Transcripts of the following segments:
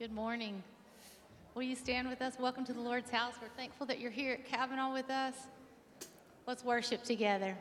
Good morning. Will you stand with us? Welcome to the Lord's house. We're thankful that you're here at Cavanaugh with us. Let's worship together.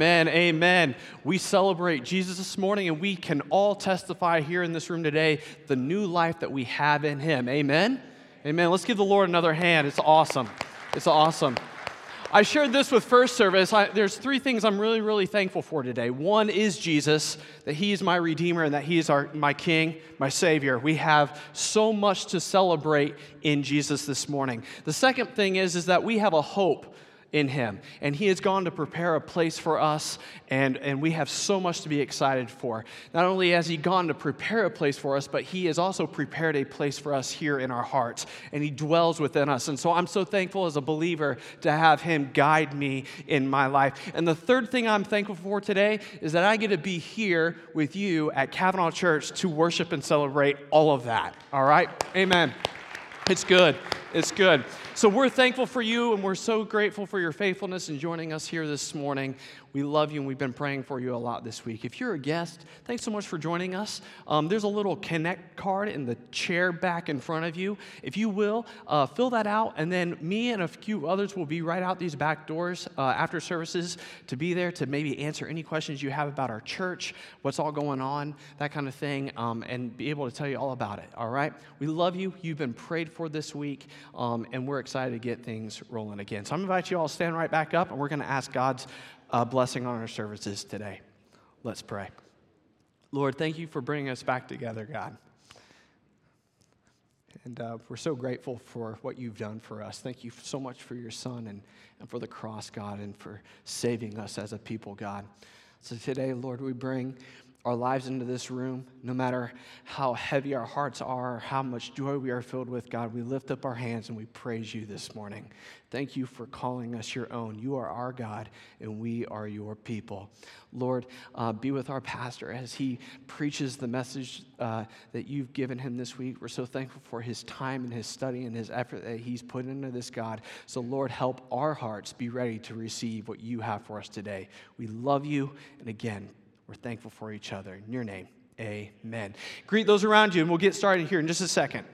Amen. Amen. We celebrate Jesus this morning, and we can all testify here in this room today the new life that we have in Him. Amen. Amen. Let's give the Lord another hand. It's awesome. It's awesome. I shared this with first service. I, there's three things I'm really, really thankful for today. One is Jesus, that He is my Redeemer and that He is our, my King, my Savior. We have so much to celebrate in Jesus this morning. The second thing is, is that we have a hope in him. And he has gone to prepare a place for us, and, and we have so much to be excited for. Not only has he gone to prepare a place for us, but he has also prepared a place for us here in our hearts, and he dwells within us. And so I'm so thankful as a believer to have him guide me in my life. And the third thing I'm thankful for today is that I get to be here with you at Cavanaugh Church to worship and celebrate all of that. All right? Amen. It's good. It's good. So we're thankful for you and we're so grateful for your faithfulness in joining us here this morning. We love you and we've been praying for you a lot this week. If you're a guest, thanks so much for joining us. Um, there's a little connect card in the chair back in front of you. If you will, uh, fill that out, and then me and a few others will be right out these back doors uh, after services to be there to maybe answer any questions you have about our church, what's all going on, that kind of thing, um, and be able to tell you all about it. All right? We love you. You've been prayed for this week, um, and we're excited to get things rolling again. So I'm invite you all to stand right back up, and we're going to ask God's uh, blessing on our services today. Let's pray. Lord, thank you for bringing us back together, God. And uh, we're so grateful for what you've done for us. Thank you so much for your son and, and for the cross, God, and for saving us as a people, God. So today, Lord, we bring our lives into this room, no matter how heavy our hearts are, or how much joy we are filled with, God, we lift up our hands and we praise you this morning. Thank you for calling us your own. You are our God and we are your people. Lord, uh, be with our pastor as he preaches the message uh, that you've given him this week. We're so thankful for his time and his study and his effort that he's put into this, God. So, Lord, help our hearts be ready to receive what you have for us today. We love you. And again, we're thankful for each other. In your name, amen. Greet those around you, and we'll get started here in just a second.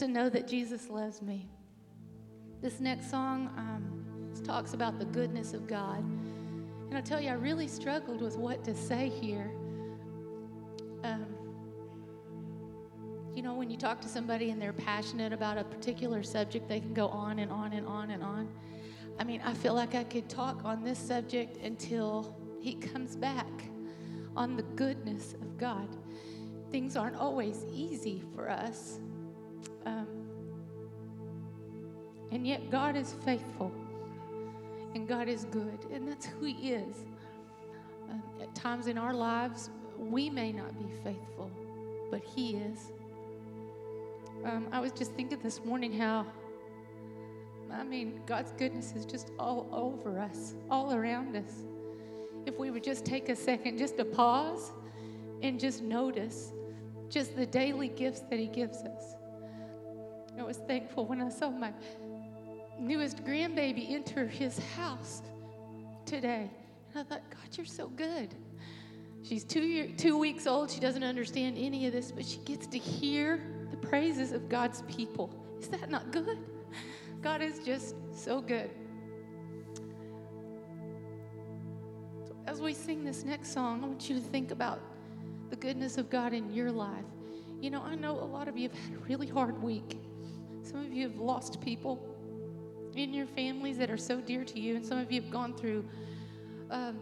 To know that Jesus loves me. This next song um, talks about the goodness of God. And I tell you, I really struggled with what to say here. Um, you know, when you talk to somebody and they're passionate about a particular subject, they can go on and on and on and on. I mean, I feel like I could talk on this subject until he comes back on the goodness of God. Things aren't always easy for us. Um, and yet, God is faithful and God is good, and that's who He is. Um, at times in our lives, we may not be faithful, but He is. Um, I was just thinking this morning how, I mean, God's goodness is just all over us, all around us. If we would just take a second just to pause and just notice just the daily gifts that He gives us. I was thankful when I saw my newest grandbaby enter his house today. And I thought, God, you're so good. She's two, year, two weeks old. She doesn't understand any of this, but she gets to hear the praises of God's people. Is that not good? God is just so good. So as we sing this next song, I want you to think about the goodness of God in your life. You know, I know a lot of you have had a really hard week. Some of you have lost people in your families that are so dear to you, and some of you have gone through um,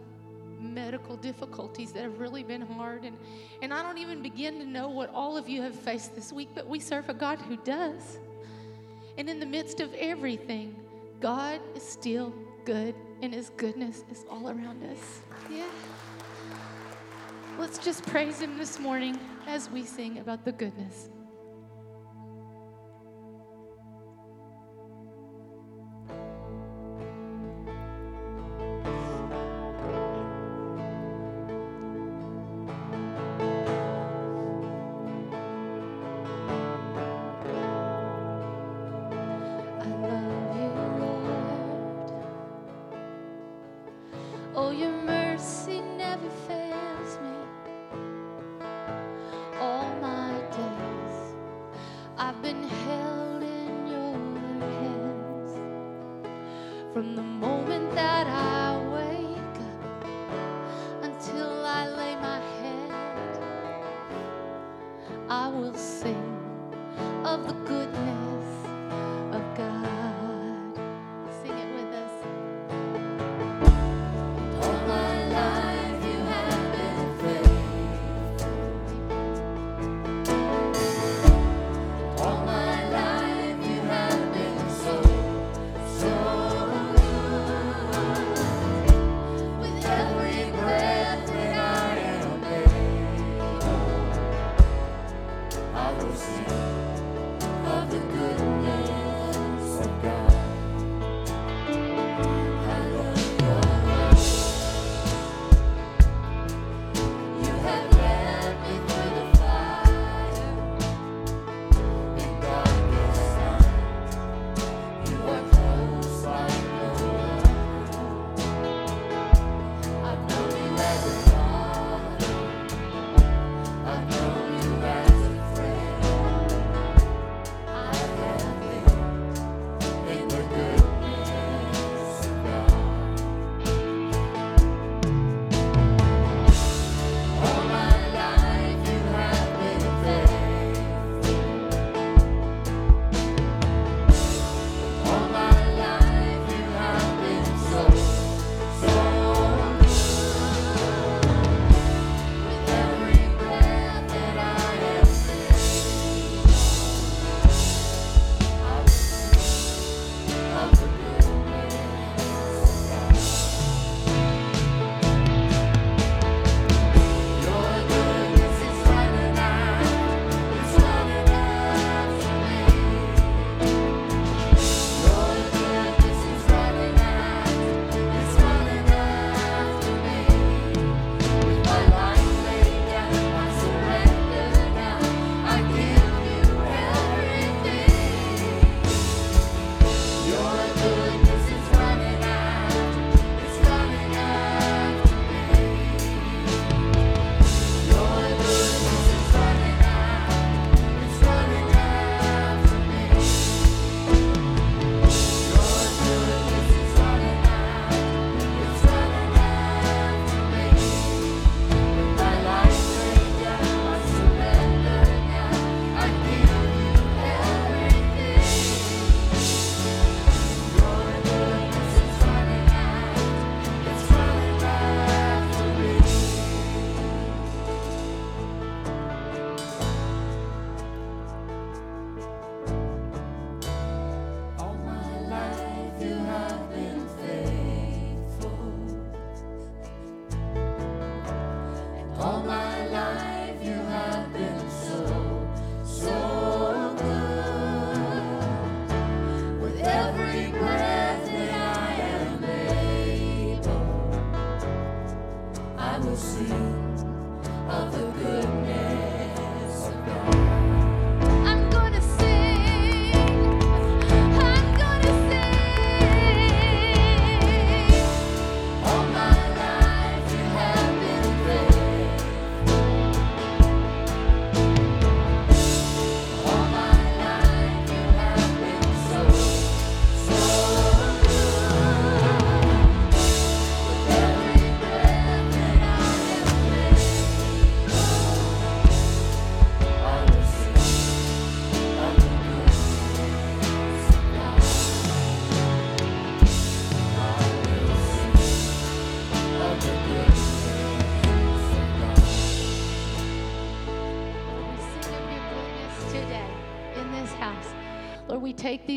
medical difficulties that have really been hard. And, and I don't even begin to know what all of you have faced this week, but we serve a God who does. And in the midst of everything, God is still good, and His goodness is all around us. Yeah. Let's just praise Him this morning as we sing about the goodness.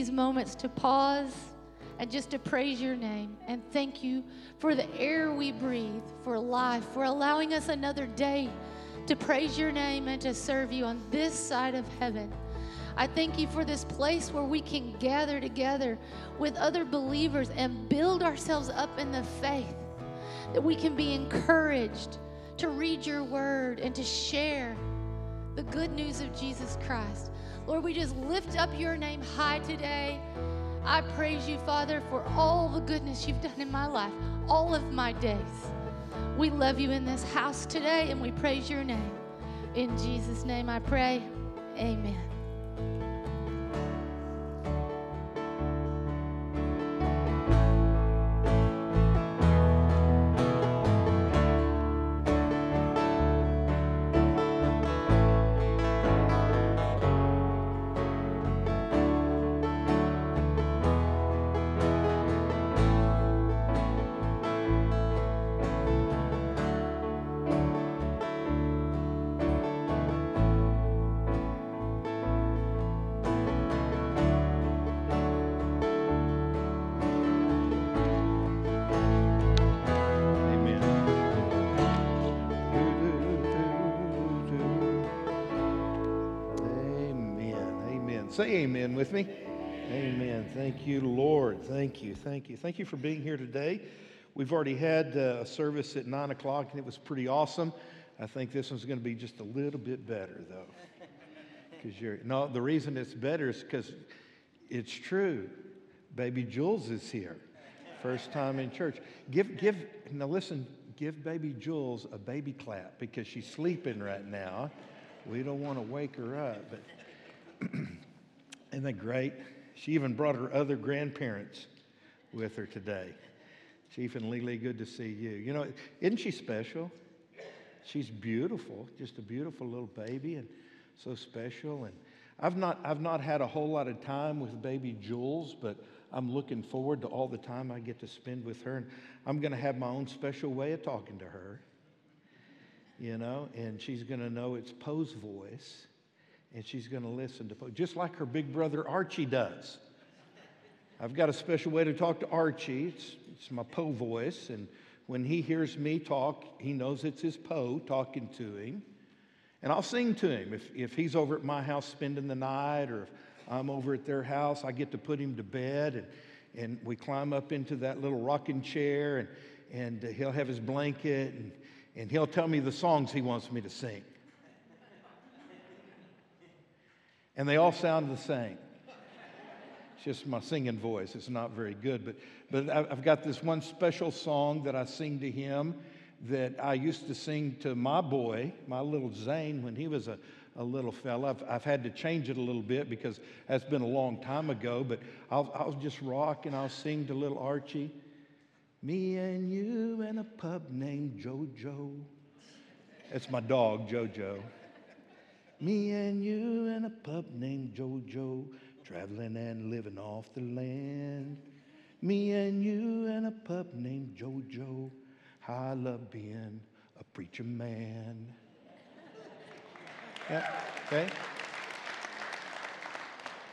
These moments to pause and just to praise your name and thank you for the air we breathe, for life, for allowing us another day to praise your name and to serve you on this side of heaven. I thank you for this place where we can gather together with other believers and build ourselves up in the faith, that we can be encouraged to read your word and to share the good news of Jesus Christ. Lord, we just lift up your name high today. I praise you, Father, for all the goodness you've done in my life, all of my days. We love you in this house today and we praise your name. In Jesus' name I pray. Amen. Say amen with me. Amen. Thank you, Lord. Thank you. Thank you. Thank you for being here today. We've already had uh, a service at 9 o'clock, and it was pretty awesome. I think this one's going to be just a little bit better, though. Because you're, no, the reason it's better is because it's true. Baby Jules is here. First time in church. Give, give, now listen, give baby Jules a baby clap because she's sleeping right now. We don't want to wake her up. But isn't that great? She even brought her other grandparents with her today. Chief and Lily, good to see you. You know, isn't she special? She's beautiful, just a beautiful little baby and so special. And I've not, I've not had a whole lot of time with baby Jules, but I'm looking forward to all the time I get to spend with her. And I'm going to have my own special way of talking to her, you know, and she's going to know it's Poe's voice, and she's going to listen to Poe, just like her big brother Archie does. I've got a special way to talk to Archie. It's, it's my Poe voice. And when he hears me talk, he knows it's his Poe talking to him. And I'll sing to him. If, if he's over at my house spending the night or if I'm over at their house, I get to put him to bed. And, and we climb up into that little rocking chair and, and he'll have his blanket and, and he'll tell me the songs he wants me to sing. And they all sound the same. It's just my singing voice. It's not very good. But, but I've got this one special song that I sing to him that I used to sing to my boy, my little Zane, when he was a, a little fella. I've, I've had to change it a little bit because that's been a long time ago. But I'll, I'll just rock and I'll sing to little Archie. Me and you and a pup named Jojo. That's my dog, Jojo. Me and you and a pup named Jojo, traveling and living off the land. Me and you and a pup named Jojo, how I love being a preacher man. Yeah, okay?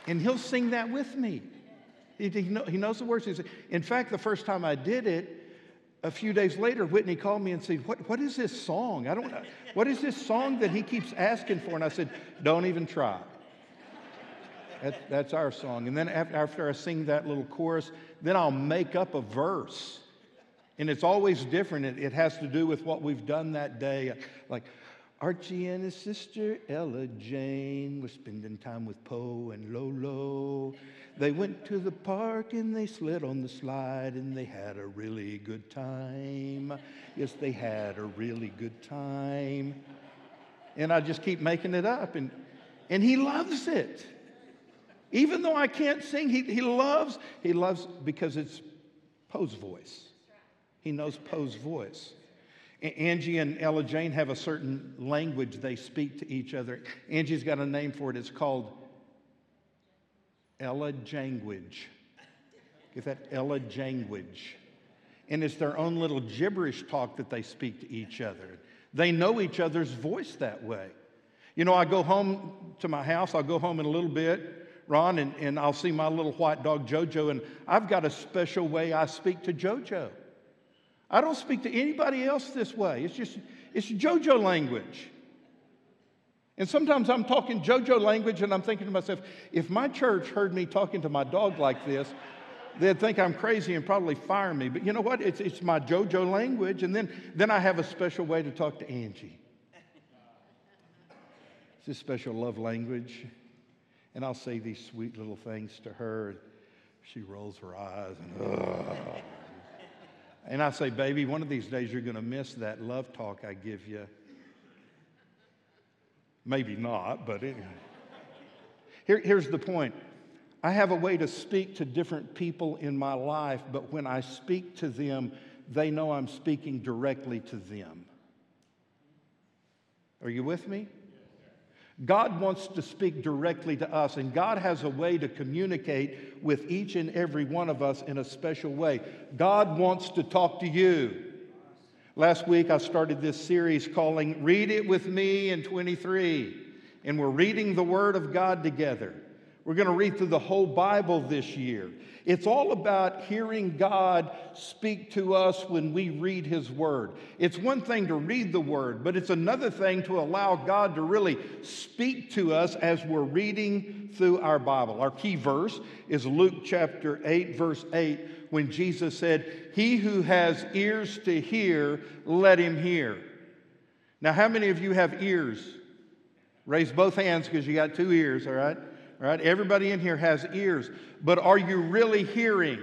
And he'll sing that with me. He, he, know, he knows the words. In fact, the first time I did it, a few days later, Whitney called me and said, what, what is this song? I don't know. What is this song that he keeps asking for? And I said, Don't even try. That, that's our song. And then after, after I sing that little chorus, then I'll make up a verse. And it's always different. It, it has to do with what we've done that day. Like Archie and his sister Ella Jane were spending time with Poe and Lolo. They went to the park and they slid on the slide and they had a really good time. Yes, they had a really good time. And I just keep making it up. And, and he loves it. Even though I can't sing, he, he loves, he loves because it's Poe's voice. He knows Poe's voice. Angie and Ella Jane have a certain language they speak to each other. Angie's got a name for it. It's called Ella Janguage. Get that? Ella Janguage. And it's their own little gibberish talk that they speak to each other. They know each other's voice that way. You know, I go home to my house, I'll go home in a little bit, Ron, and, and I'll see my little white dog JoJo, and I've got a special way I speak to JoJo. I don't speak to anybody else this way. It's just, it's JoJo language. And sometimes I'm talking JoJo language, and I'm thinking to myself, if my church heard me talking to my dog like this, they'd think I'm crazy and probably fire me. But you know what? It's, it's my JoJo language. And then, then I have a special way to talk to Angie. It's this special love language. And I'll say these sweet little things to her. She rolls her eyes and, Ugh. And I say, baby, one of these days you're going to miss that love talk I give you. Maybe not, but anyway. Here, here's the point I have a way to speak to different people in my life, but when I speak to them, they know I'm speaking directly to them. Are you with me? God wants to speak directly to us, and God has a way to communicate with each and every one of us in a special way. God wants to talk to you. Last week, I started this series calling Read It With Me in 23, and we're reading the Word of God together. We're going to read through the whole Bible this year. It's all about hearing God speak to us when we read His Word. It's one thing to read the Word, but it's another thing to allow God to really speak to us as we're reading through our Bible. Our key verse is Luke chapter 8, verse 8, when Jesus said, He who has ears to hear, let him hear. Now, how many of you have ears? Raise both hands because you got two ears, all right? Right? Everybody in here has ears, but are you really hearing?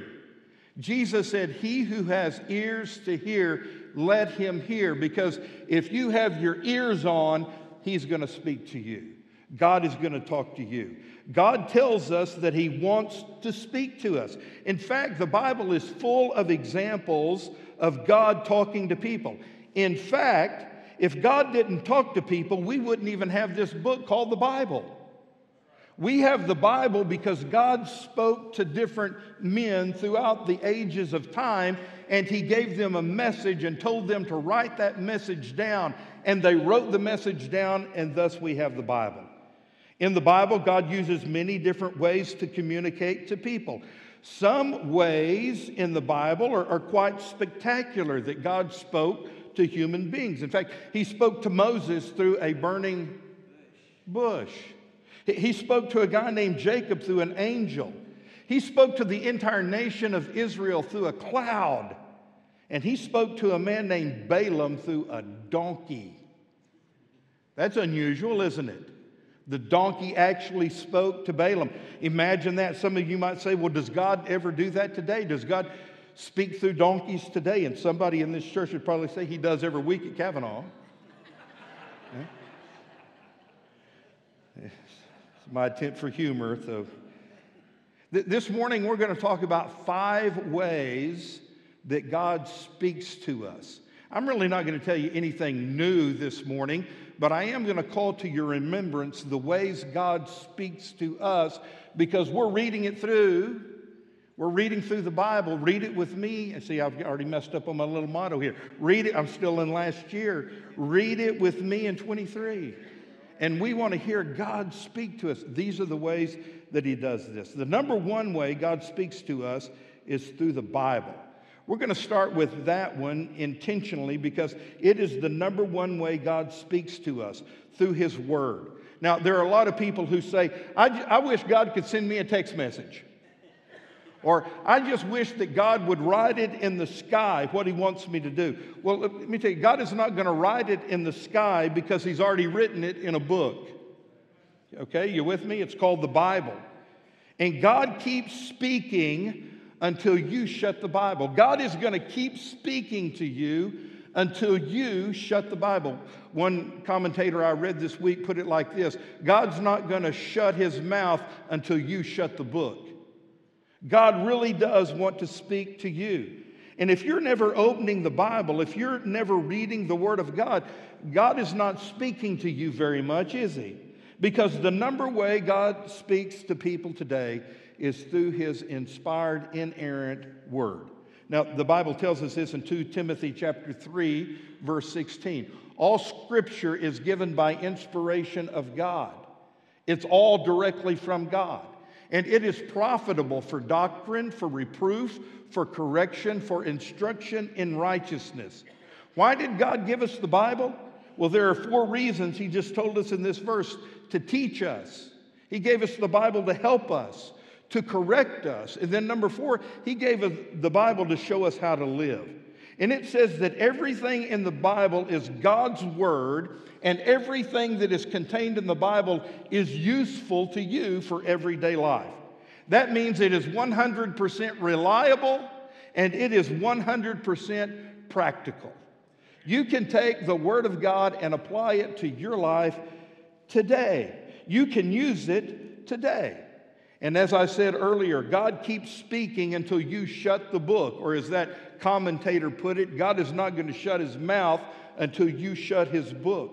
Jesus said, He who has ears to hear, let him hear. Because if you have your ears on, He's going to speak to you. God is going to talk to you. God tells us that He wants to speak to us. In fact, the Bible is full of examples of God talking to people. In fact, if God didn't talk to people, we wouldn't even have this book called the Bible. We have the Bible because God spoke to different men throughout the ages of time, and He gave them a message and told them to write that message down. And they wrote the message down, and thus we have the Bible. In the Bible, God uses many different ways to communicate to people. Some ways in the Bible are, are quite spectacular that God spoke to human beings. In fact, He spoke to Moses through a burning bush. He spoke to a guy named Jacob through an angel. He spoke to the entire nation of Israel through a cloud. And he spoke to a man named Balaam through a donkey. That's unusual, isn't it? The donkey actually spoke to Balaam. Imagine that. Some of you might say, well, does God ever do that today? Does God speak through donkeys today? And somebody in this church would probably say he does every week at My attempt for humor. So, th- this morning we're going to talk about five ways that God speaks to us. I'm really not going to tell you anything new this morning, but I am going to call to your remembrance the ways God speaks to us because we're reading it through. We're reading through the Bible. Read it with me. And see, I've already messed up on my little motto here. Read it. I'm still in last year. Read it with me in 23 and we want to hear God speak to us. These are the ways that He does this. The number one way God speaks to us is through the Bible. We're going to start with that one intentionally because it is the number one way God speaks to us through His Word. Now, there are a lot of people who say, I, I wish God could send me a text message. Or I just wish that God would write it in the sky what He wants me to do. Well, let me tell you, God is not going to write it in the sky because He's already written it in a book. Okay, you with me? It's called the Bible. And God keeps speaking until you shut the Bible. God is going to keep speaking to you until you shut the Bible. One commentator I read this week put it like this God's not going to shut his mouth until you shut the book. God really does want to speak to you. And if you're never opening the Bible, if you're never reading the Word of God, God is not speaking to you very much, is He? Because the number way God speaks to people today is through His inspired, inerrant Word. Now, the Bible tells us this in 2 Timothy chapter 3, verse 16. All scripture is given by inspiration of God. It's all directly from God. And it is profitable for doctrine, for reproof, for correction, for instruction in righteousness. Why did God give us the Bible? Well, there are four reasons He just told us in this verse to teach us. He gave us the Bible to help us, to correct us. And then, number four, He gave us the Bible to show us how to live. And it says that everything in the Bible is God's Word, and everything that is contained in the Bible is useful to you for everyday life. That means it is 100% reliable and it is 100% practical. You can take the Word of God and apply it to your life today. You can use it today. And as I said earlier, God keeps speaking until you shut the book. Or as that commentator put it, God is not going to shut his mouth until you shut his book.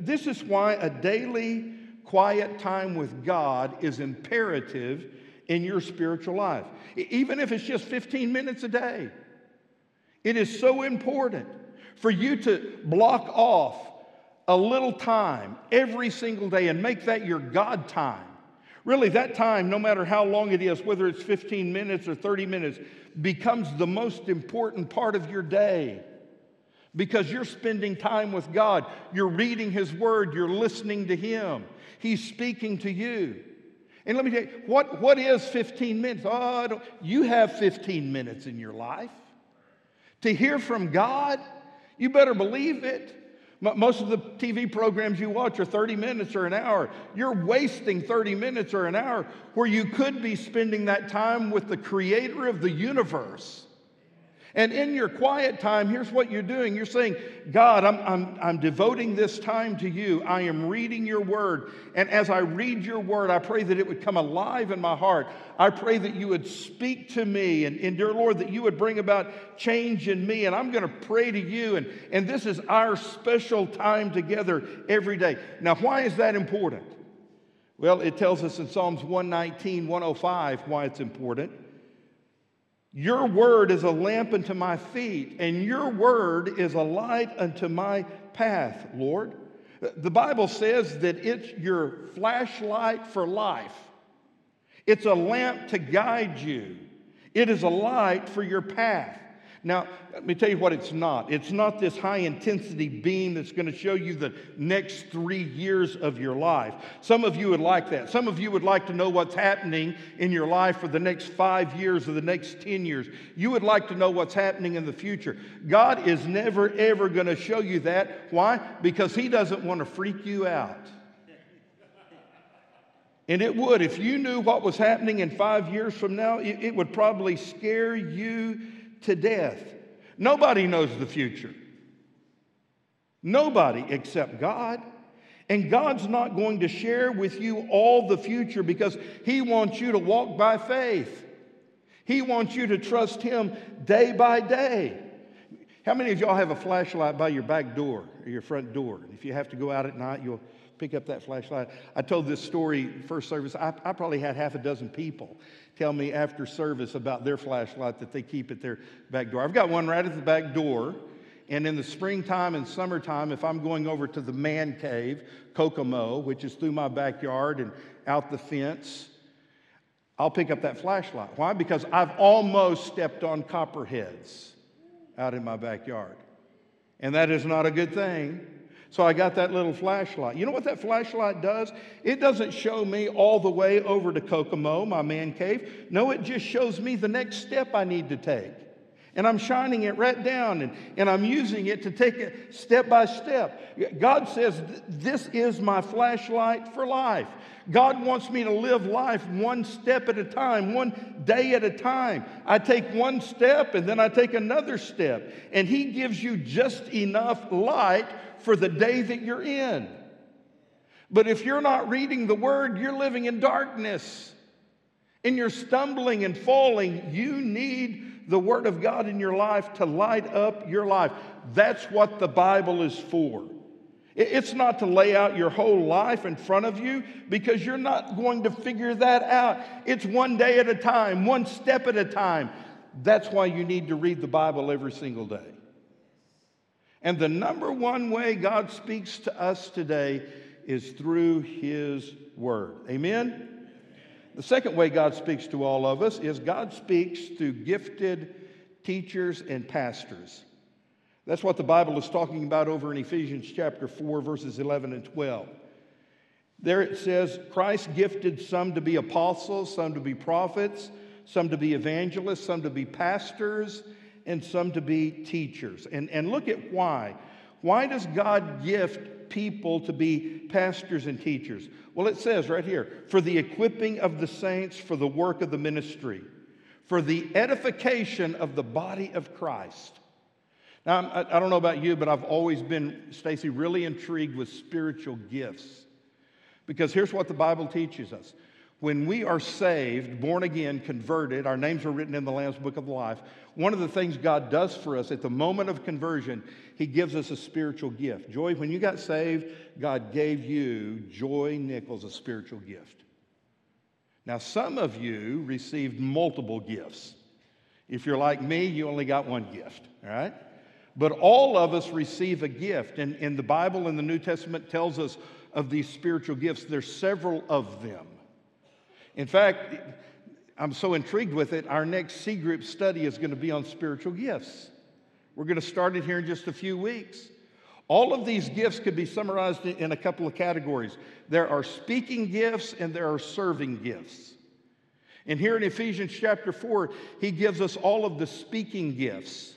This is why a daily quiet time with God is imperative in your spiritual life, even if it's just 15 minutes a day. It is so important for you to block off a little time every single day and make that your God time. Really, that time, no matter how long it is, whether it's 15 minutes or 30 minutes, becomes the most important part of your day because you're spending time with God. You're reading His Word, you're listening to Him, He's speaking to you. And let me tell you, what, what is 15 minutes? Oh, you have 15 minutes in your life. To hear from God, you better believe it. Mo- Most of the TV programs you watch are 30 minutes or an hour. You're wasting 30 minutes or an hour where you could be spending that time with the creator of the universe. And in your quiet time, here's what you're doing. You're saying, God, I'm, I'm, I'm devoting this time to you. I am reading your word. And as I read your word, I pray that it would come alive in my heart. I pray that you would speak to me. And, and dear Lord, that you would bring about change in me. And I'm going to pray to you. And, and this is our special time together every day. Now, why is that important? Well, it tells us in Psalms 119, 105 why it's important. Your word is a lamp unto my feet, and your word is a light unto my path, Lord. The Bible says that it's your flashlight for life, it's a lamp to guide you, it is a light for your path. Now, let me tell you what it's not. It's not this high intensity beam that's going to show you the next three years of your life. Some of you would like that. Some of you would like to know what's happening in your life for the next five years or the next 10 years. You would like to know what's happening in the future. God is never, ever going to show you that. Why? Because He doesn't want to freak you out. And it would. If you knew what was happening in five years from now, it, it would probably scare you to death. Nobody knows the future. Nobody except God. And God's not going to share with you all the future because He wants you to walk by faith. He wants you to trust Him day by day. How many of y'all have a flashlight by your back door or your front door? If you have to go out at night, you'll pick up that flashlight. I told this story first service. I, I probably had half a dozen people tell me after service about their flashlight that they keep at their back door. I've got one right at the back door. And in the springtime and summertime, if I'm going over to the man cave, Kokomo, which is through my backyard and out the fence, I'll pick up that flashlight. Why? Because I've almost stepped on copperheads out in my backyard. And that is not a good thing. So I got that little flashlight. You know what that flashlight does? It doesn't show me all the way over to Kokomo, my man cave. No, it just shows me the next step I need to take. And I'm shining it right down and, and I'm using it to take it step by step. God says, This is my flashlight for life. God wants me to live life one step at a time, one day at a time. I take one step and then I take another step. And He gives you just enough light for the day that you're in. But if you're not reading the Word, you're living in darkness and you're stumbling and falling. You need the Word of God in your life to light up your life. That's what the Bible is for. It- It's not to lay out your whole life in front of you because you're not going to figure that out. It's one day at a time, one step at a time. That's why you need to read the Bible every single day. And the number one way God speaks to us today is through His Word. Amen? The second way God speaks to all of us is God speaks through gifted teachers and pastors. That's what the Bible is talking about over in Ephesians chapter 4, verses 11 and 12. There it says, Christ gifted some to be apostles, some to be prophets, some to be evangelists, some to be pastors, and some to be teachers. And, and look at why. Why does God gift people to be pastors and teachers? Well, it says right here for the equipping of the saints for the work of the ministry, for the edification of the body of Christ. Now, I, I don't know about you, but I've always been, Stacy, really intrigued with spiritual gifts. Because here's what the Bible teaches us. When we are saved, born again, converted, our names are written in the Lamb's Book of Life. One of the things God does for us at the moment of conversion, He gives us a spiritual gift. Joy, when you got saved, God gave you, Joy Nichols, a spiritual gift. Now, some of you received multiple gifts. If you're like me, you only got one gift, all right? But all of us receive a gift. And, and the Bible in the New Testament tells us of these spiritual gifts. There's several of them. In fact, I'm so intrigued with it, our next C group study is going to be on spiritual gifts. We're going to start it here in just a few weeks. All of these gifts could be summarized in a couple of categories there are speaking gifts and there are serving gifts. And here in Ephesians chapter 4, he gives us all of the speaking gifts.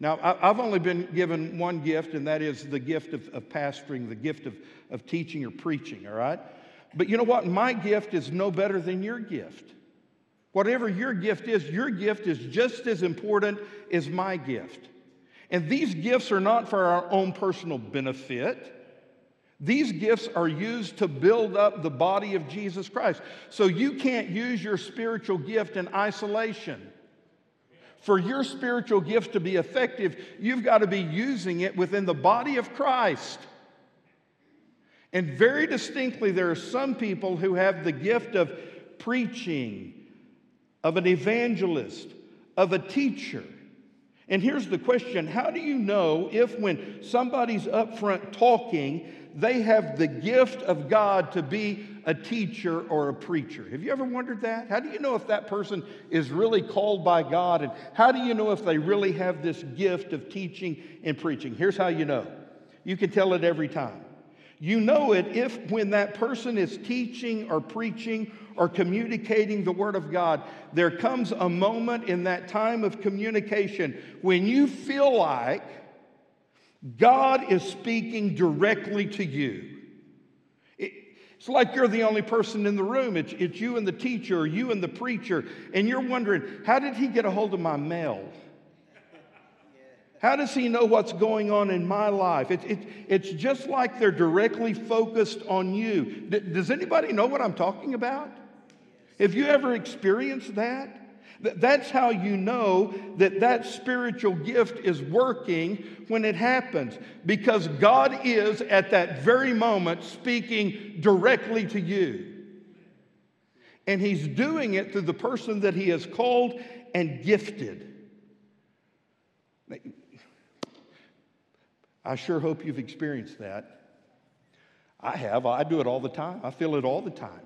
Now, I've only been given one gift, and that is the gift of, of pastoring, the gift of, of teaching or preaching, all right? But you know what? My gift is no better than your gift. Whatever your gift is, your gift is just as important as my gift. And these gifts are not for our own personal benefit. These gifts are used to build up the body of Jesus Christ. So you can't use your spiritual gift in isolation. For your spiritual gift to be effective, you've got to be using it within the body of Christ. And very distinctly, there are some people who have the gift of preaching, of an evangelist, of a teacher. And here's the question How do you know if, when somebody's up front talking, they have the gift of God to be a teacher or a preacher? Have you ever wondered that? How do you know if that person is really called by God? And how do you know if they really have this gift of teaching and preaching? Here's how you know you can tell it every time. You know it if, when that person is teaching or preaching or communicating the Word of God, there comes a moment in that time of communication when you feel like God is speaking directly to you. It's like you're the only person in the room. It's, it's you and the teacher, or you and the preacher, and you're wondering, how did he get a hold of my mail? How does he know what's going on in my life? It, it, it's just like they're directly focused on you. D- does anybody know what I'm talking about? Have you ever experienced that? Th- That's how you know that that spiritual gift is working when it happens. Because God is at that very moment speaking directly to you. And He's doing it through the person that He has called and gifted. I sure hope you've experienced that. I have. I do it all the time. I feel it all the time.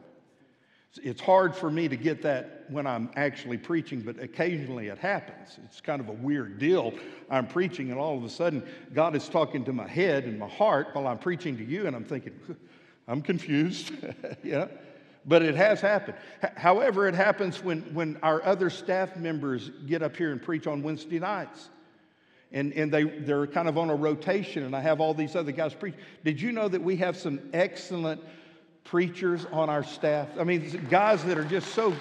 It's hard for me to get that when I'm actually preaching, but occasionally it happens. It's kind of a weird deal. I'm preaching, and all of a sudden, God is talking to my head and my heart while I'm preaching to you, and I'm thinking, I'm confused. yeah. But it has happened. However, it happens when, when our other staff members get up here and preach on Wednesday nights and, and they, they're kind of on a rotation, and I have all these other guys preach. Did you know that we have some excellent preachers on our staff? I mean, guys that are just so,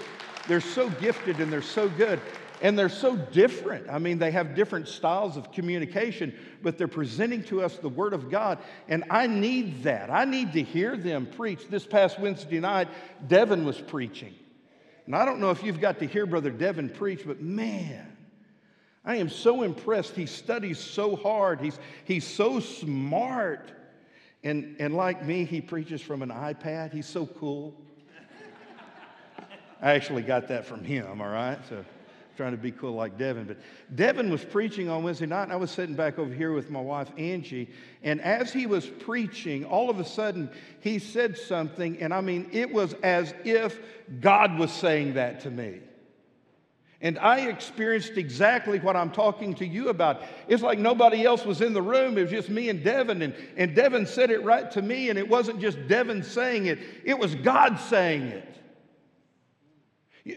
they're so gifted and they're so good. And they're so different. I mean, they have different styles of communication, but they're presenting to us the Word of God. And I need that. I need to hear them preach. This past Wednesday night, Devin was preaching. And I don't know if you've got to hear Brother Devin preach, but man, I am so impressed. He studies so hard, he's, he's so smart. And, and like me, he preaches from an iPad. He's so cool. I actually got that from him, all right? So trying to be cool like Devin. But Devin was preaching on Wednesday night, and I was sitting back over here with my wife, Angie. And as he was preaching, all of a sudden, he said something, and I mean, it was as if God was saying that to me. And I experienced exactly what I'm talking to you about. It's like nobody else was in the room. It was just me and Devin. And, and Devin said it right to me. And it wasn't just Devin saying it, it was God saying it.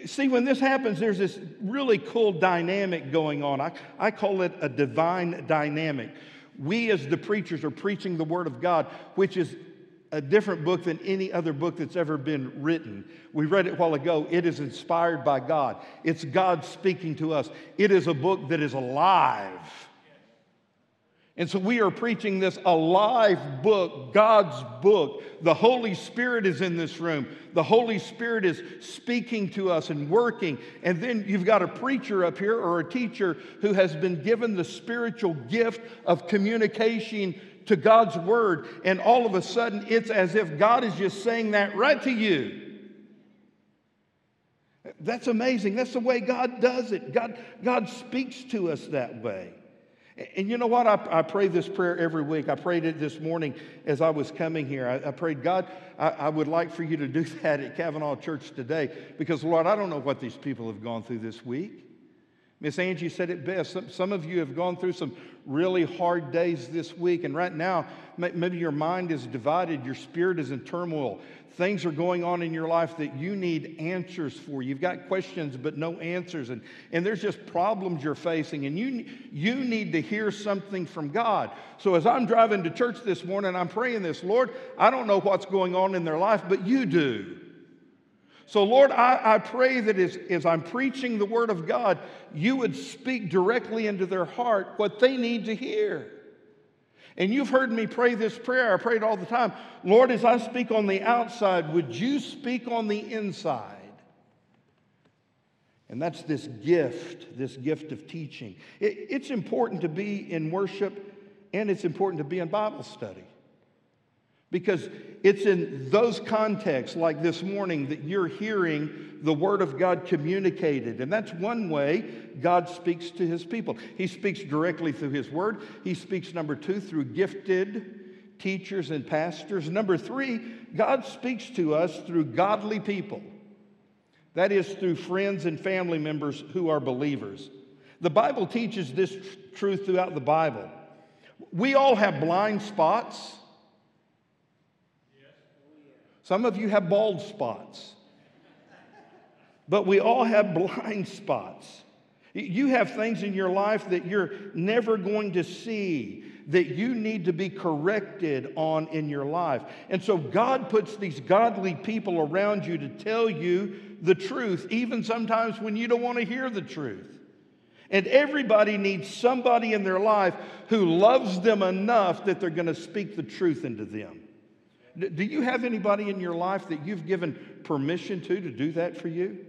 See, when this happens, there's this really cool dynamic going on. I, I call it a divine dynamic. We, as the preachers, are preaching the Word of God, which is a different book than any other book that's ever been written. We read it a while ago. It is inspired by God, it's God speaking to us. It is a book that is alive. And so we are preaching this alive book, God's book. The Holy Spirit is in this room. The Holy Spirit is speaking to us and working. And then you've got a preacher up here or a teacher who has been given the spiritual gift of communication to God's word. And all of a sudden, it's as if God is just saying that right to you. That's amazing. That's the way God does it. God, God speaks to us that way. And you know what? I, I pray this prayer every week. I prayed it this morning as I was coming here. I, I prayed, God, I, I would like for you to do that at Cavanaugh Church today because, Lord, I don't know what these people have gone through this week. Miss Angie said it best. Some, some of you have gone through some really hard days this week, and right now, may- maybe your mind is divided, your spirit is in turmoil. Things are going on in your life that you need answers for. You've got questions, but no answers, and, and there's just problems you're facing, and you, you need to hear something from God. So, as I'm driving to church this morning, I'm praying this Lord, I don't know what's going on in their life, but you do. So, Lord, I, I pray that as, as I'm preaching the Word of God, you would speak directly into their heart what they need to hear. And you've heard me pray this prayer. I pray it all the time. Lord, as I speak on the outside, would you speak on the inside? And that's this gift, this gift of teaching. It, it's important to be in worship and it's important to be in Bible study. Because it's in those contexts, like this morning, that you're hearing the Word of God communicated. And that's one way God speaks to His people. He speaks directly through His Word. He speaks, number two, through gifted teachers and pastors. Number three, God speaks to us through godly people. That is, through friends and family members who are believers. The Bible teaches this tr- truth throughout the Bible. We all have blind spots. Some of you have bald spots. But we all have blind spots. You have things in your life that you're never going to see, that you need to be corrected on in your life. And so God puts these godly people around you to tell you the truth, even sometimes when you don't want to hear the truth. And everybody needs somebody in their life who loves them enough that they're going to speak the truth into them. Do you have anybody in your life that you've given permission to to do that for you?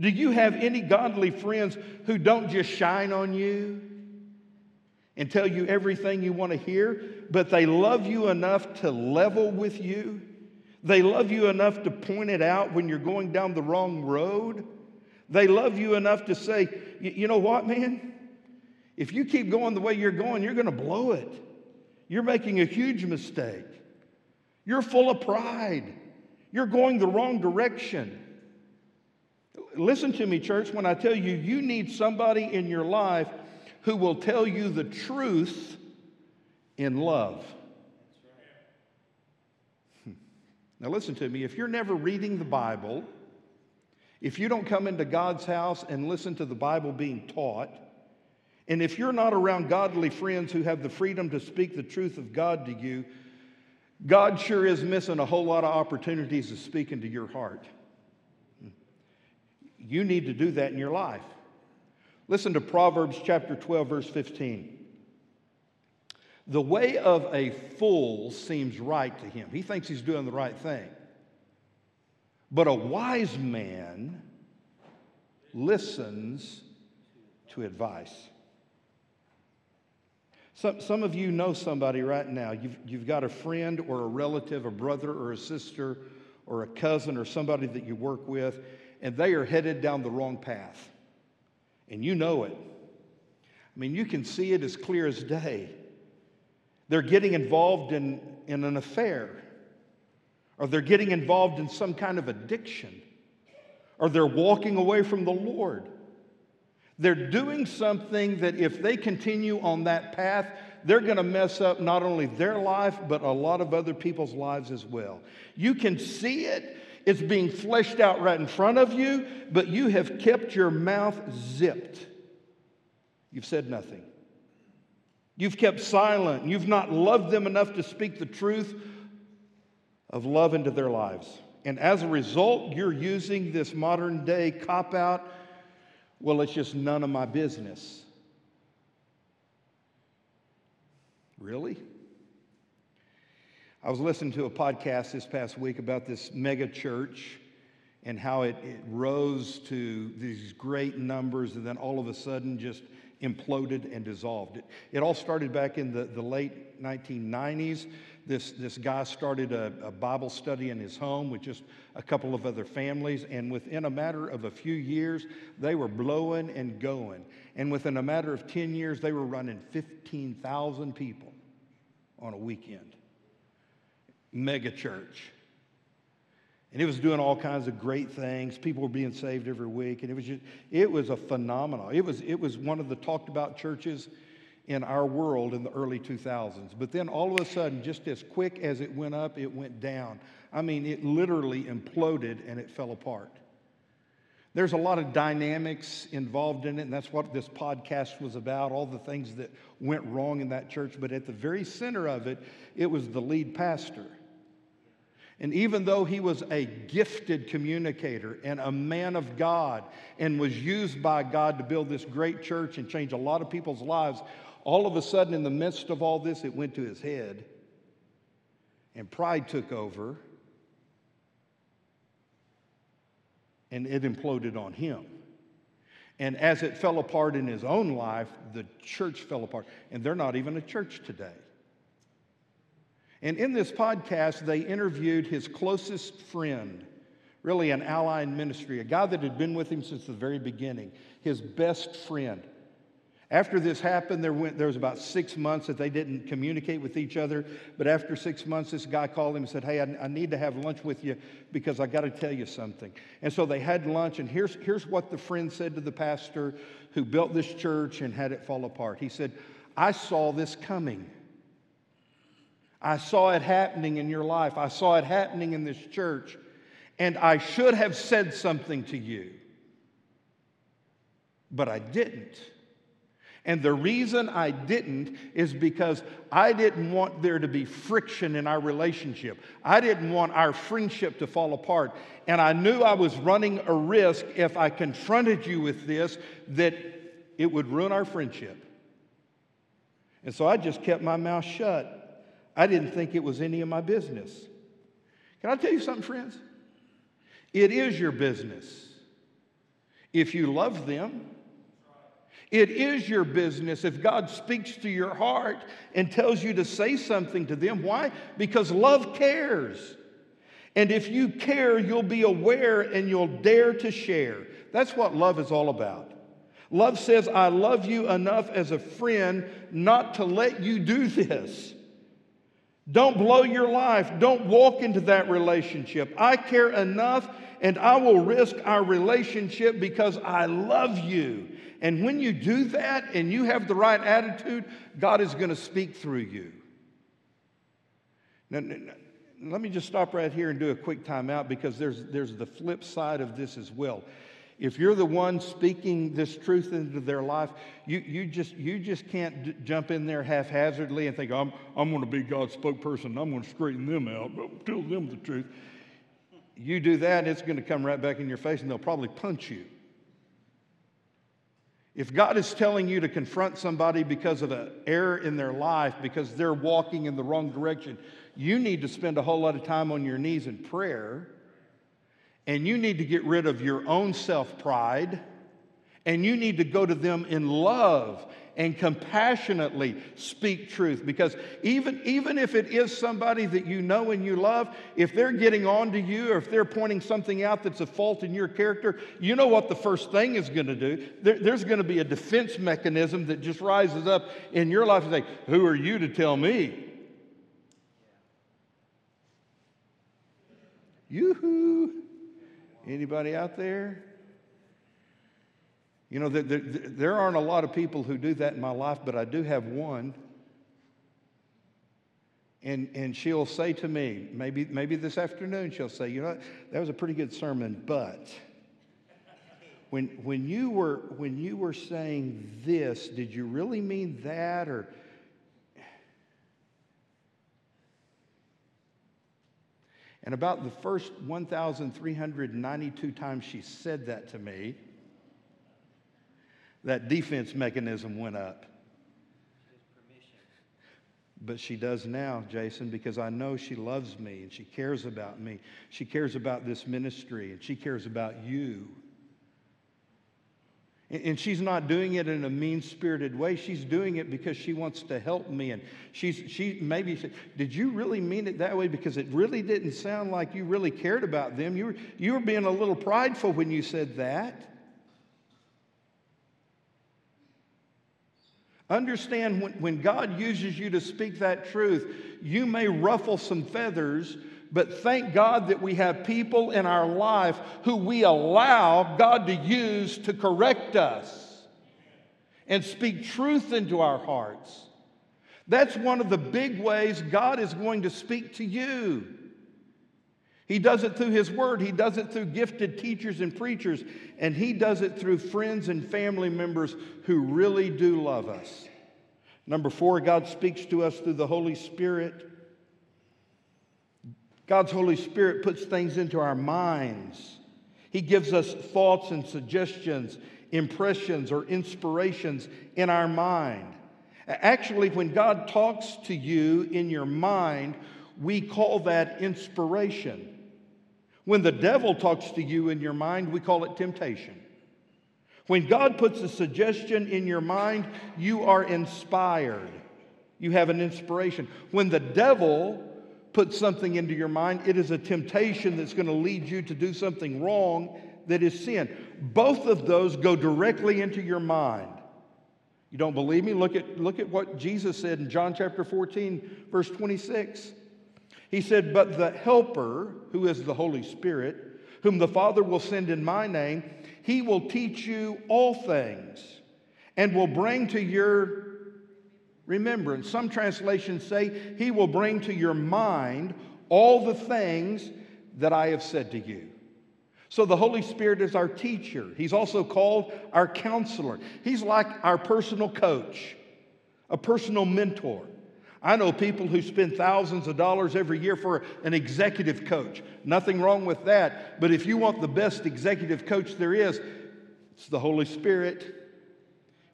Do you have any godly friends who don't just shine on you and tell you everything you want to hear, but they love you enough to level with you? They love you enough to point it out when you're going down the wrong road? They love you enough to say, you know what, man? If you keep going the way you're going, you're going to blow it. You're making a huge mistake. You're full of pride. You're going the wrong direction. Listen to me, church, when I tell you, you need somebody in your life who will tell you the truth in love. Hmm. Now, listen to me. If you're never reading the Bible, if you don't come into God's house and listen to the Bible being taught, and if you're not around godly friends who have the freedom to speak the truth of God to you, God sure is missing a whole lot of opportunities to speak into your heart. You need to do that in your life. Listen to Proverbs chapter 12, verse 15. The way of a fool seems right to him. He thinks he's doing the right thing. But a wise man listens to advice. Some, some of you know somebody right now. You've, you've got a friend or a relative, a brother or a sister or a cousin or somebody that you work with, and they are headed down the wrong path. And you know it. I mean, you can see it as clear as day. They're getting involved in, in an affair, or they're getting involved in some kind of addiction, or they're walking away from the Lord. They're doing something that if they continue on that path, they're going to mess up not only their life, but a lot of other people's lives as well. You can see it, it's being fleshed out right in front of you, but you have kept your mouth zipped. You've said nothing. You've kept silent. You've not loved them enough to speak the truth of love into their lives. And as a result, you're using this modern day cop out well, it's just none of my business. Really? I was listening to a podcast this past week about this mega church and how it, it rose to these great numbers and then all of a sudden just imploded and dissolved. It, it all started back in the, the late 1990s. This, this guy started a, a Bible study in his home with just a couple of other families, and within a matter of a few years, they were blowing and going. And within a matter of 10 years, they were running 15,000 people on a weekend. Mega church. And it was doing all kinds of great things. People were being saved every week. And it was just, it was a phenomenon. It was, it was one of the talked about churches in our world in the early 2000s. But then all of a sudden, just as quick as it went up, it went down. I mean, it literally imploded and it fell apart. There's a lot of dynamics involved in it, and that's what this podcast was about all the things that went wrong in that church. But at the very center of it, it was the lead pastor. And even though he was a gifted communicator and a man of God and was used by God to build this great church and change a lot of people's lives, all of a sudden, in the midst of all this, it went to his head and pride took over and it imploded on him. And as it fell apart in his own life, the church fell apart. And they're not even a church today. And in this podcast, they interviewed his closest friend, really an ally in ministry, a guy that had been with him since the very beginning, his best friend. After this happened, there, went, there was about six months that they didn't communicate with each other. But after six months, this guy called him and said, Hey, I, I need to have lunch with you because I got to tell you something. And so they had lunch, and here's, here's what the friend said to the pastor who built this church and had it fall apart. He said, I saw this coming. I saw it happening in your life. I saw it happening in this church. And I should have said something to you, but I didn't. And the reason I didn't is because I didn't want there to be friction in our relationship. I didn't want our friendship to fall apart. And I knew I was running a risk if I confronted you with this that it would ruin our friendship. And so I just kept my mouth shut. I didn't think it was any of my business. Can I tell you something, friends? It is your business. If you love them, it is your business if God speaks to your heart and tells you to say something to them. Why? Because love cares. And if you care, you'll be aware and you'll dare to share. That's what love is all about. Love says, I love you enough as a friend not to let you do this. Don't blow your life. Don't walk into that relationship. I care enough and I will risk our relationship because I love you. And when you do that and you have the right attitude, God is going to speak through you. Now, let me just stop right here and do a quick timeout because there's, there's the flip side of this as well. If you're the one speaking this truth into their life, you, you, just, you just can't d- jump in there haphazardly and think, I'm, I'm going to be God's spokesperson. I'm going to straighten them out, tell them the truth. You do that, it's going to come right back in your face and they'll probably punch you. If God is telling you to confront somebody because of an error in their life, because they're walking in the wrong direction, you need to spend a whole lot of time on your knees in prayer. And you need to get rid of your own self pride. And you need to go to them in love and compassionately speak truth. Because even, even if it is somebody that you know and you love if they're getting on to you or if they're pointing something out that's a fault in your character you know what the first thing is going to do? There, there's going to be a defense mechanism that just rises up in your life and say who are you to tell me? Yoo-hoo. Anybody out there you know, there, there, there, aren't a lot of people who do that in my life, but I do have one. And, and she'll say to me, maybe, maybe this afternoon, she'll say, You know, that was a pretty good sermon, but when, when, you were, when you were saying this, did you really mean that? Or. And about the first 1,392 times she said that to me, that defense mechanism went up. But she does now, Jason, because I know she loves me and she cares about me. She cares about this ministry and she cares about you. And she's not doing it in a mean spirited way. She's doing it because she wants to help me. And she's, she maybe said, Did you really mean it that way? Because it really didn't sound like you really cared about them. You were, you were being a little prideful when you said that. Understand when, when God uses you to speak that truth, you may ruffle some feathers, but thank God that we have people in our life who we allow God to use to correct us and speak truth into our hearts. That's one of the big ways God is going to speak to you. He does it through His Word, He does it through gifted teachers and preachers, and He does it through friends and family members who really do love us. Number four, God speaks to us through the Holy Spirit. God's Holy Spirit puts things into our minds. He gives us thoughts and suggestions, impressions, or inspirations in our mind. Actually, when God talks to you in your mind, we call that inspiration. When the devil talks to you in your mind, we call it temptation. When God puts a suggestion in your mind, you are inspired. You have an inspiration. When the devil puts something into your mind, it is a temptation that's going to lead you to do something wrong that is sin. Both of those go directly into your mind. You don't believe me? Look at, look at what Jesus said in John chapter 14, verse 26. He said, But the Helper, who is the Holy Spirit, whom the Father will send in my name, he will teach you all things and will bring to your remembrance. Some translations say, He will bring to your mind all the things that I have said to you. So the Holy Spirit is our teacher. He's also called our counselor. He's like our personal coach, a personal mentor. I know people who spend thousands of dollars every year for an executive coach. Nothing wrong with that. But if you want the best executive coach there is, it's the Holy Spirit.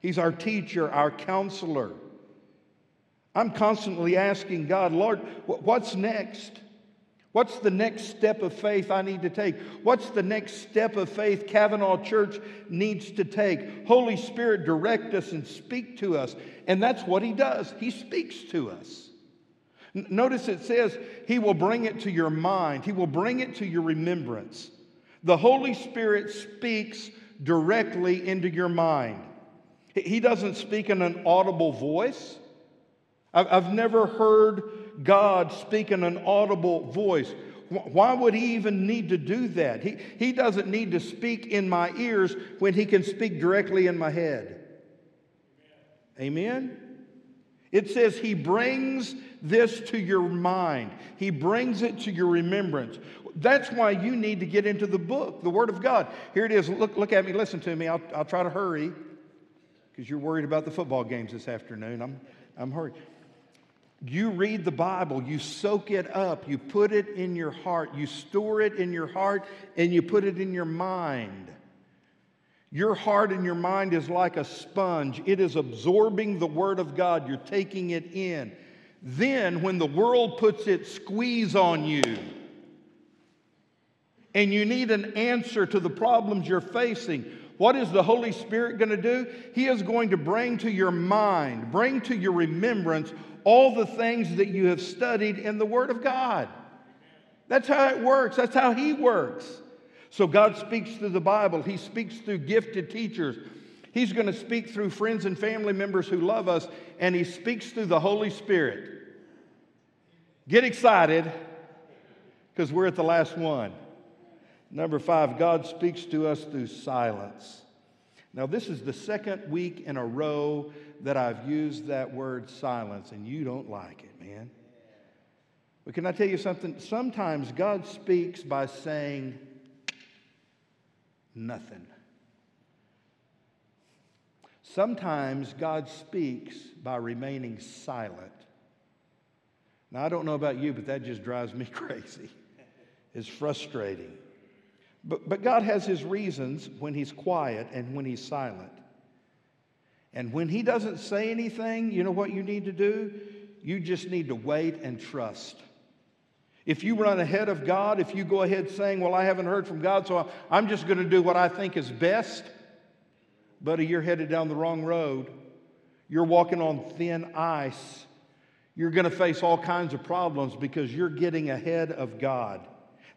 He's our teacher, our counselor. I'm constantly asking God, Lord, what's next? What's the next step of faith I need to take? What's the next step of faith Cavanaugh Church needs to take? Holy Spirit, direct us and speak to us. And that's what He does. He speaks to us. Notice it says He will bring it to your mind, He will bring it to your remembrance. The Holy Spirit speaks directly into your mind. He doesn't speak in an audible voice. I've never heard God speak in an audible voice. Why would he even need to do that? He, he doesn't need to speak in my ears when he can speak directly in my head. Amen? It says he brings this to your mind, he brings it to your remembrance. That's why you need to get into the book, the Word of God. Here it is. Look, look at me, listen to me. I'll, I'll try to hurry because you're worried about the football games this afternoon. I'm, I'm hurrying. You read the Bible, you soak it up, you put it in your heart, you store it in your heart, and you put it in your mind. Your heart and your mind is like a sponge, it is absorbing the Word of God, you're taking it in. Then, when the world puts its squeeze on you, and you need an answer to the problems you're facing, What is the Holy Spirit going to do? He is going to bring to your mind, bring to your remembrance all the things that you have studied in the Word of God. That's how it works. That's how He works. So God speaks through the Bible, He speaks through gifted teachers. He's going to speak through friends and family members who love us, and He speaks through the Holy Spirit. Get excited because we're at the last one. Number five, God speaks to us through silence. Now, this is the second week in a row that I've used that word silence, and you don't like it, man. But can I tell you something? Sometimes God speaks by saying nothing. Sometimes God speaks by remaining silent. Now, I don't know about you, but that just drives me crazy. It's frustrating. But, but God has his reasons when he's quiet and when he's silent. And when he doesn't say anything, you know what you need to do? You just need to wait and trust. If you run ahead of God, if you go ahead saying, Well, I haven't heard from God, so I'm just going to do what I think is best, buddy, you're headed down the wrong road. You're walking on thin ice. You're going to face all kinds of problems because you're getting ahead of God.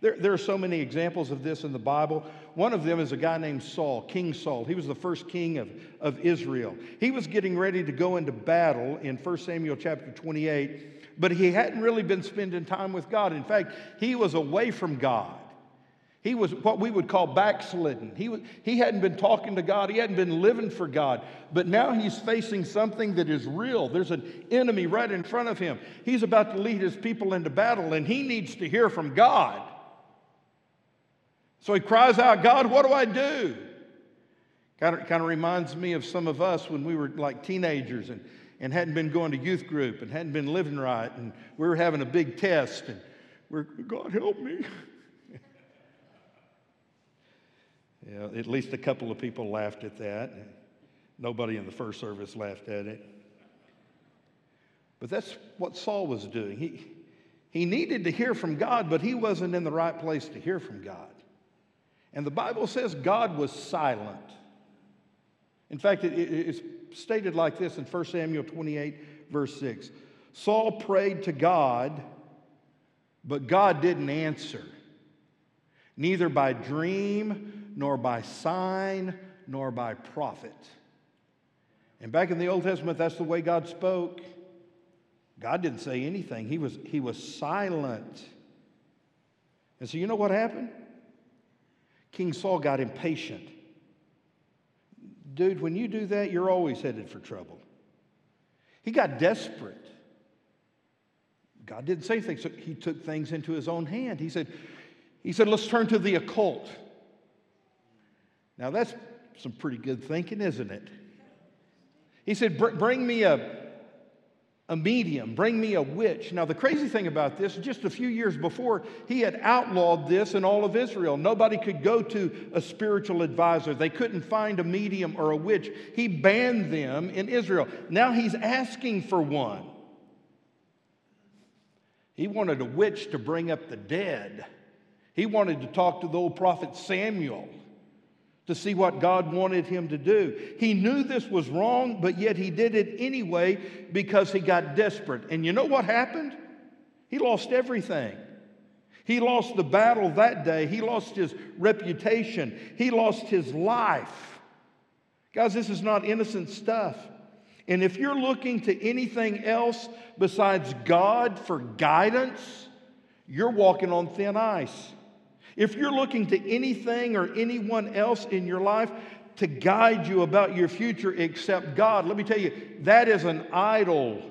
There, there are so many examples of this in the Bible. One of them is a guy named Saul, King Saul. He was the first king of, of Israel. He was getting ready to go into battle in 1 Samuel chapter 28, but he hadn't really been spending time with God. In fact, he was away from God. He was what we would call backslidden. He, was, he hadn't been talking to God, he hadn't been living for God. But now he's facing something that is real. There's an enemy right in front of him. He's about to lead his people into battle, and he needs to hear from God. So he cries out, God, what do I do? Kind of, kind of reminds me of some of us when we were like teenagers and, and hadn't been going to youth group and hadn't been living right, and we were having a big test, and we're, God, help me. yeah, at least a couple of people laughed at that. Nobody in the first service laughed at it. But that's what Saul was doing. He, he needed to hear from God, but he wasn't in the right place to hear from God. And the Bible says God was silent. In fact, it, it, it's stated like this in 1 Samuel 28, verse 6. Saul prayed to God, but God didn't answer, neither by dream, nor by sign, nor by prophet. And back in the Old Testament, that's the way God spoke. God didn't say anything, He was, he was silent. And so, you know what happened? King Saul got impatient. Dude, when you do that, you're always headed for trouble. He got desperate. God didn't say anything, so he took things into his own hand. He said, he said, let's turn to the occult. Now that's some pretty good thinking, isn't it? He said, bring me a, a medium, bring me a witch. Now, the crazy thing about this, just a few years before, he had outlawed this in all of Israel. Nobody could go to a spiritual advisor, they couldn't find a medium or a witch. He banned them in Israel. Now he's asking for one. He wanted a witch to bring up the dead. He wanted to talk to the old prophet Samuel to see what God wanted him to do. He knew this was wrong, but yet he did it anyway because he got desperate. And you know what happened? He lost everything. He lost the battle that day. He lost his reputation. He lost his life. Guys, this is not innocent stuff. And if you're looking to anything else besides God for guidance, you're walking on thin ice. If you're looking to anything or anyone else in your life to guide you about your future except God, let me tell you, that is an idol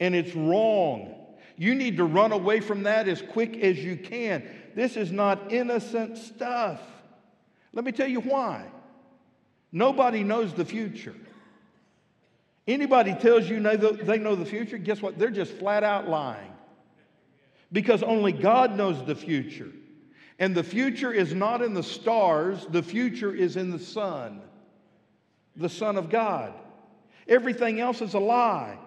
and it's wrong. You need to run away from that as quick as you can. This is not innocent stuff. Let me tell you why. Nobody knows the future. Anybody tells you they know the future, guess what? They're just flat out lying. Because only God knows the future. And the future is not in the stars, the future is in the Son, the Son of God. Everything else is a lie.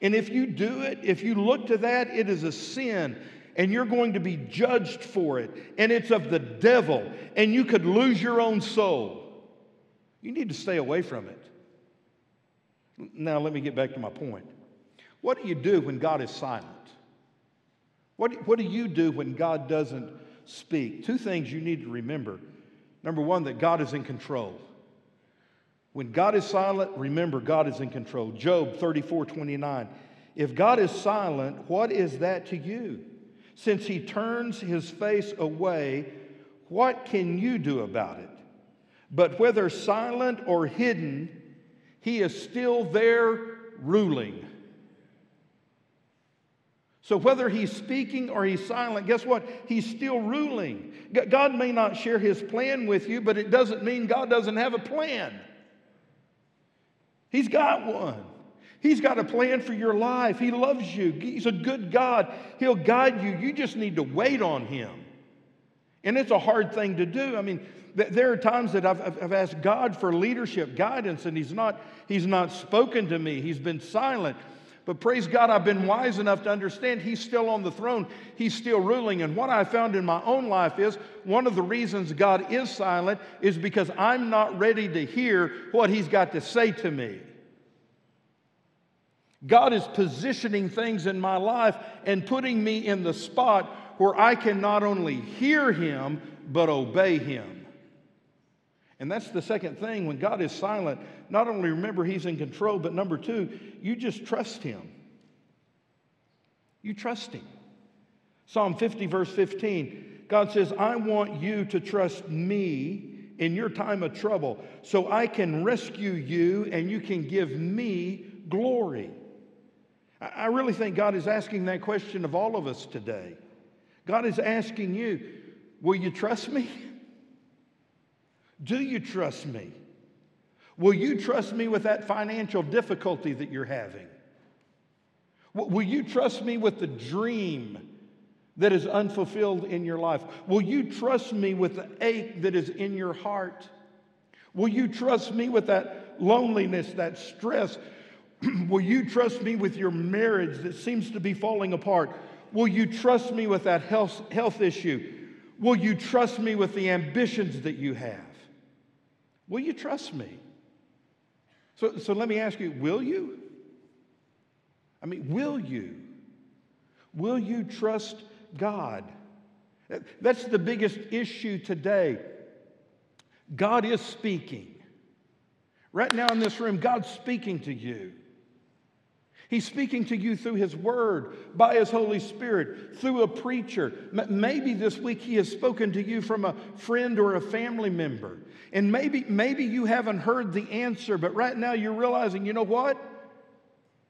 And if you do it, if you look to that, it is a sin and you're going to be judged for it. And it's of the devil, and you could lose your own soul. You need to stay away from it. Now, let me get back to my point. What do you do when God is silent? What what do you do when God doesn't speak? Two things you need to remember. Number one, that God is in control. When God is silent, remember God is in control. Job 34 29. If God is silent, what is that to you? Since he turns his face away, what can you do about it? But whether silent or hidden, he is still there ruling. So, whether he's speaking or he's silent, guess what? He's still ruling. God may not share his plan with you, but it doesn't mean God doesn't have a plan. He's got one. He's got a plan for your life. He loves you. He's a good God. He'll guide you. You just need to wait on him. And it's a hard thing to do. I mean, there are times that I've, I've asked God for leadership, guidance, and he's not, he's not spoken to me. He's been silent. But praise God, I've been wise enough to understand He's still on the throne, He's still ruling. And what I found in my own life is one of the reasons God is silent is because I'm not ready to hear what He's got to say to me. God is positioning things in my life and putting me in the spot where I can not only hear Him, but obey Him. And that's the second thing. When God is silent, not only remember He's in control, but number two, you just trust Him. You trust Him. Psalm 50, verse 15, God says, I want you to trust me in your time of trouble so I can rescue you and you can give me glory. I really think God is asking that question of all of us today. God is asking you, Will you trust me? Do you trust me? Will you trust me with that financial difficulty that you're having? Will you trust me with the dream that is unfulfilled in your life? Will you trust me with the ache that is in your heart? Will you trust me with that loneliness, that stress? Will you trust me with your marriage that seems to be falling apart? Will you trust me with that health, health issue? Will you trust me with the ambitions that you have? Will you trust me? So, so let me ask you will you? I mean, will you? Will you trust God? That's the biggest issue today. God is speaking. Right now in this room, God's speaking to you. He's speaking to you through His Word, by His Holy Spirit, through a preacher. Maybe this week He has spoken to you from a friend or a family member. And maybe, maybe you haven't heard the answer, but right now you're realizing, you know what?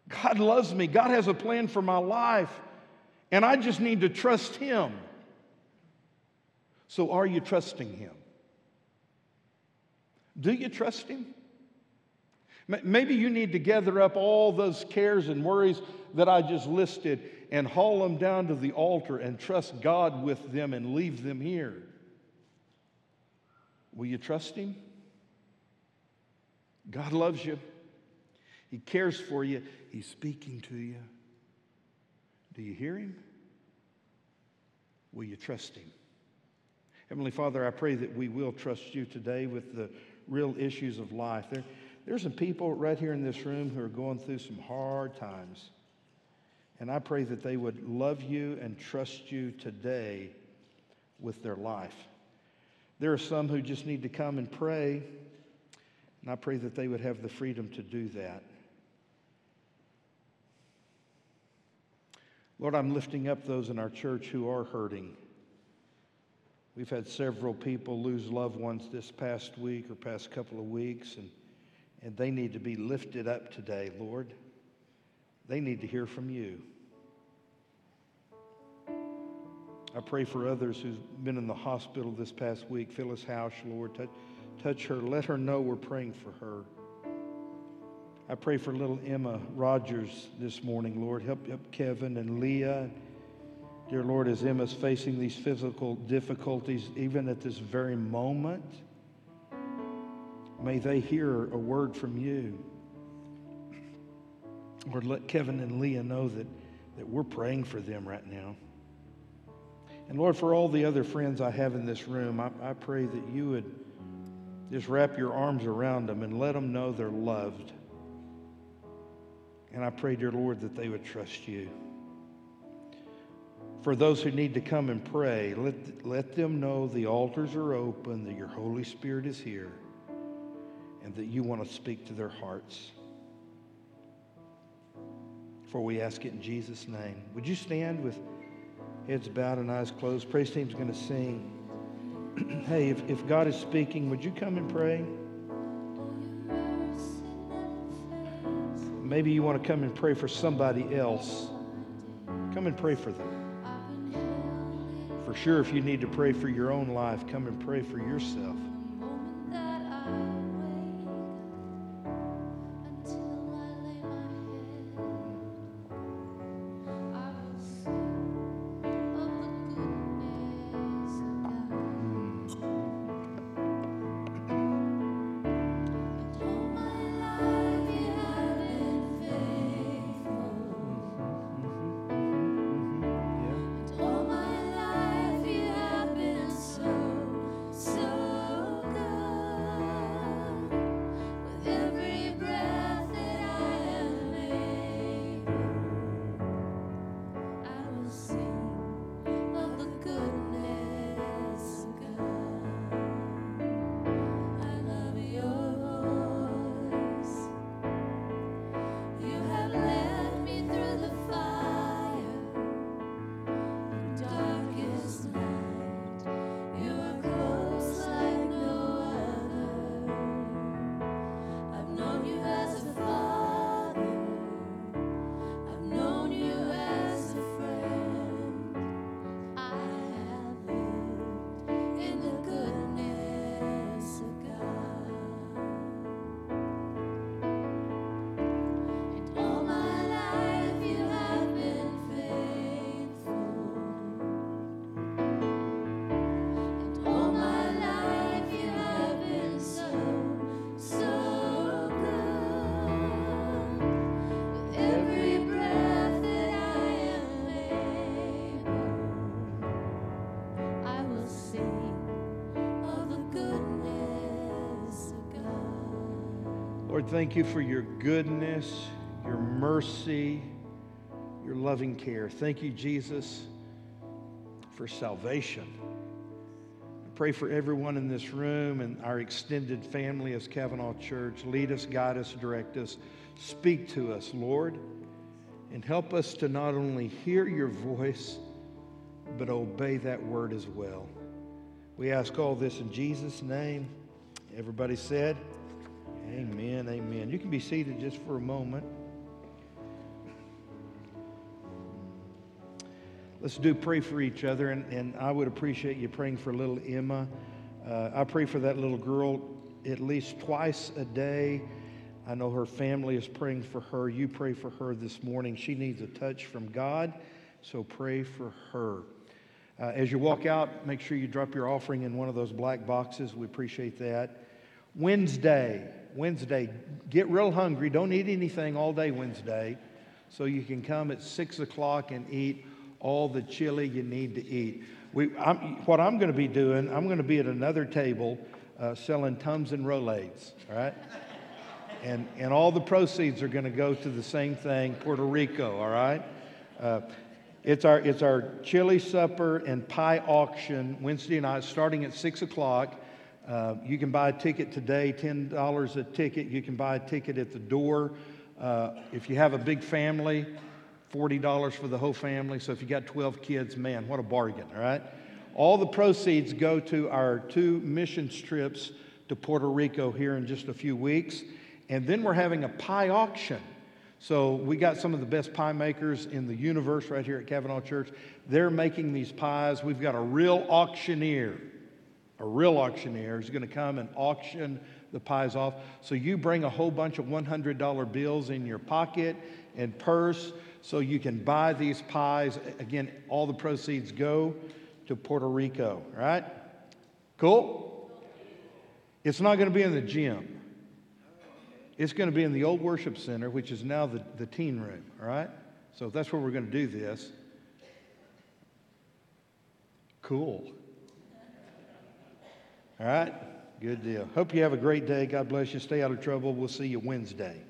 God loves me. God has a plan for my life. And I just need to trust Him. So, are you trusting Him? Do you trust Him? Maybe you need to gather up all those cares and worries that I just listed and haul them down to the altar and trust God with them and leave them here. Will you trust Him? God loves you. He cares for you. He's speaking to you. Do you hear Him? Will you trust Him? Heavenly Father, I pray that we will trust you today with the real issues of life. There, there's some people right here in this room who are going through some hard times. And I pray that they would love you and trust you today with their life. There are some who just need to come and pray, and I pray that they would have the freedom to do that. Lord, I'm lifting up those in our church who are hurting. We've had several people lose loved ones this past week or past couple of weeks, and and they need to be lifted up today, Lord. They need to hear from you. I pray for others who've been in the hospital this past week. Phyllis House, Lord, touch, touch her. Let her know we're praying for her. I pray for little Emma Rogers this morning, Lord. Help, help Kevin and Leah. Dear Lord, as Emma's facing these physical difficulties, even at this very moment, May they hear a word from you. Lord, let Kevin and Leah know that, that we're praying for them right now. And Lord, for all the other friends I have in this room, I, I pray that you would Just wrap your arms around them and let them know they're loved. And I pray, dear Lord, that they would trust you. For those who need to come and pray, let, let them know the altars are open, that your Holy Spirit is here, and that you want to speak to their hearts. For we ask it in Jesus' name. Would you stand with heads bowed and eyes closed? Praise team's going to sing. hey, if, if God is speaking, would you come and pray? Maybe you want to come and pray for somebody else. Come and pray for them. For sure, if you need to pray for your own life, come and pray for yourself. Lord, thank you for your goodness, your mercy, your loving care. Thank you, Jesus, for salvation. I pray for everyone in this room and our extended family as Cavanaugh Church. Lead us, guide us, direct us. Speak to us, Lord, and help us to not only hear your voice, but obey that word as well. We ask all this in Jesus' name. Everybody said, Amen, amen. You can be seated just for a moment. Let's do pray for each other, and, and I would appreciate you praying for little Emma. Uh, I pray for that little girl at least twice a day. I know her family is praying for her. You pray for her this morning. She needs a touch from God, so pray for her. Uh, as you walk out, make sure you drop your offering in one of those black boxes. We appreciate that. Wednesday, Wednesday, get real hungry. Don't eat anything all day Wednesday, so you can come at six o'clock and eat all the chili you need to eat. We, I'm, what I'm going to be doing, I'm going to be at another table uh, selling Tums and Rolaids, all right? And, and all the proceeds are going to go to the same thing, Puerto Rico, all right? Uh, it's our, it's our chili supper and pie auction Wednesday night starting at 6 o'clock. Uh, you can buy a ticket today, $10 a ticket. You can buy a ticket at the door. Uh, if you have a big family, $40 for the whole family. So if you got 12 kids, man, what a bargain, all right? All the proceeds go to our two mission trips to Puerto Rico here in just a few weeks. And then we're having a pie auction. So we got some of the best pie makers in the universe right here at Cavanaugh Church. They're making these pies. We've got a real auctioneer, a real auctioneer is going to come and auction the pies off. So you bring a whole bunch of $100 bills in your pocket and purse so you can buy these pies. Again, all the proceeds go to Puerto Rico, right? Cool? It's not going to be in the gym. It's going to be in the old worship center, which is now the, the teen room, all right? So that's where we're going to do this. Cool. All right? Good deal. Hope you have a great day. God bless you. Stay out of trouble. We'll see you Wednesday.